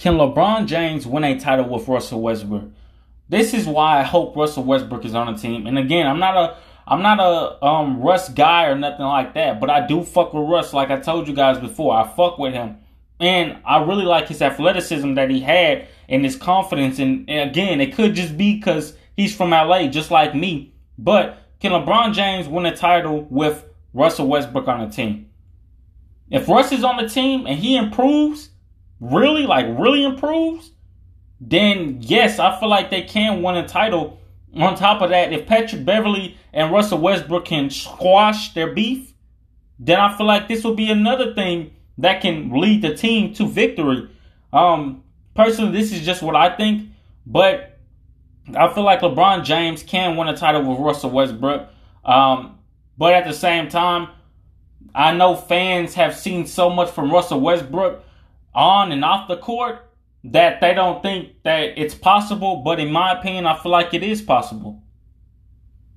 Can LeBron James win a title with Russell Westbrook? This is why I hope Russell Westbrook is on the team. And again, I'm not a I'm not a um, Russ guy or nothing like that, but I do fuck with Russ. Like I told you guys before, I fuck with him, and I really like his athleticism that he had and his confidence. And, and again, it could just be because he's from LA, just like me. But can LeBron James win a title with Russell Westbrook on the team? If Russ is on the team and he improves, really, like really improves, then yes, I feel like they can win a title on top of that, if Patrick Beverley and Russell Westbrook can squash their beef, then I feel like this will be another thing that can lead the team to victory. Um, personally, this is just what I think, but I feel like LeBron James can win a title with Russell Westbrook. Um, but at the same time, I know fans have seen so much from Russell Westbrook on and off the court that they don't think that it's possible, but in my opinion, I feel like it is possible.